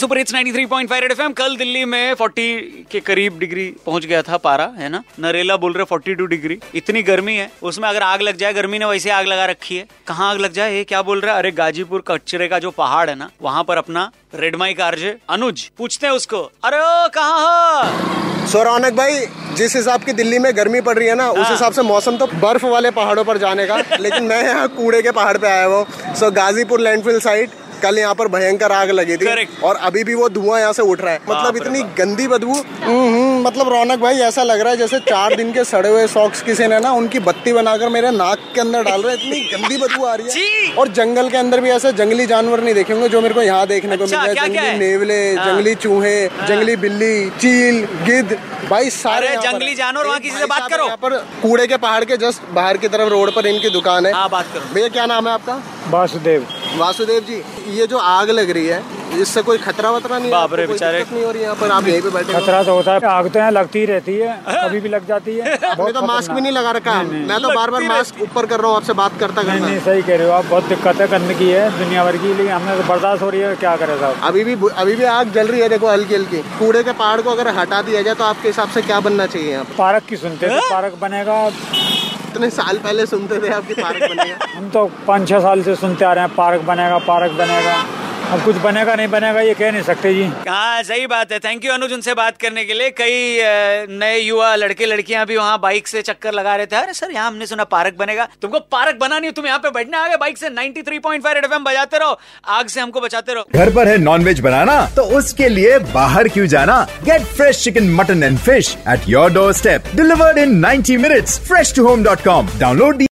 Super hits 93.5 red FM कल दिल्ली में 40 के करीब डिग्री पहुँच गया था पारा है ना? नरेला बोल रहे 42 डिग्री। इतनी गर्मी है उसमें अगर आग लग जाए गर्मी ने वैसे आग लगा रखी है। कहाँ आग लग जाए? ये क्या बोल रहा है? अरे गाजीपुर कचरे का जो पहाड़ है ना वहाँ पर अपना रेड माइक आरजे अनुज पूछते हैं उसको अरे ओ कहाँ हो? सो रौनक भाई जिस हिसाब की दिल्ली में गर्मी पड़ रही है ना उस हाँ। हिसाब से मौसम तो बर्फ़ वाले पहाड़ों पर जाने का लेकिन मैं यहाँ कूड़े के पहाड़ पे आया हुआ सो गाजीपुर लैंडफिल साइड कल यहाँ पर भयंकर आग लगी थी Correct. और अभी भी वो धुआँ यहाँ से उठ रहा है। मतलब इतनी गंदी बदबू। हम्म, मतलब रौनक भाई ऐसा लग रहा है जैसे चार दिन के सड़े हुए सॉक्स किसी ने ना उनकी बत्ती बनाकर मेरे नाक के अंदर डाल रहे हैं। इतनी गंदी बदबू आ रही है। और जंगल के अंदर भी ऐसे जंगली जानवर नहीं देखे होंगे जो मेरे को यहाँ देखने को अच्छा, मिल क्या-क्या है? जंगली नेवले हाँ। जंगली चूहे जंगली बिल्ली चील गिद्ध भाई सारे जंगली जानवर, वहाँ किसी से बात करो। यहाँ पर कूड़े के पहाड़ के जस्ट बाहर की तरफ़ रोड पर इनकी दुकान है। हाँ बात करो। भैया क्या नाम है आपका? वासुदेव। वासुदेव जी ये जो आग लग रही है इससे कोई खतरा वतरा नहीं है? बाप रे, बेचारे। नहीं हो रही यहाँ पर? आप यहीं पे बैठे खतरा तो होता है आग तो यहाँ लगती ही रहती है कभी भी लग जाती है। आपने तो मास्क भी नहीं लगा रखा। नहीं, नहीं। मैं तो बार बार मास्क ऊपर कर रहा हूँ आपसे बात करता नहीं नहीं सही कह रहे हो आप बहुत दिक्कत है करने की है दुनिया भर की लेकिन हमें तो बर्दाश्त हो रही है क्या करे साहब? अभी भी अभी भी आग जल रही है देखो हल्की हल्की कूड़े के पहाड़ को अगर हटा दिया जाए तो आपके हिसाब से क्या बनना चाहिए यहाँ पार्क की सुनते थे पार्क बनेगा इतने साल पहले सुनते थे आपकी पार्क बनेगा? हम तो पाँच छह साल से सुनते आ रहे हैं, पार्क बनेगा पार्क बनेगा। अब कुछ बनेगा नहीं बनेगा ये कह नहीं सकते जी। हाँ सही बात है। थैंक यू अनुज उनसे बात करने के लिए। कई नए युवा लड़के लड़कियाँ भी वहाँ बाइक से चक्कर लगा रहे थे। अरे सर यहाँ हमने सुना पार्क बनेगा। तुमको पार्क बना नहीं तुम यहाँ पे बैठने आ गए बाइक से 93.5 रेड एफएम बजाते रहो। आग से हमको बचाते रहो। घर पर है नॉनवेज बनाना तो उसके लिए बाहर क्यूँ जाना? Get fresh chicken mutton and fish at your doorstep delivered in 90 minutes home dot com download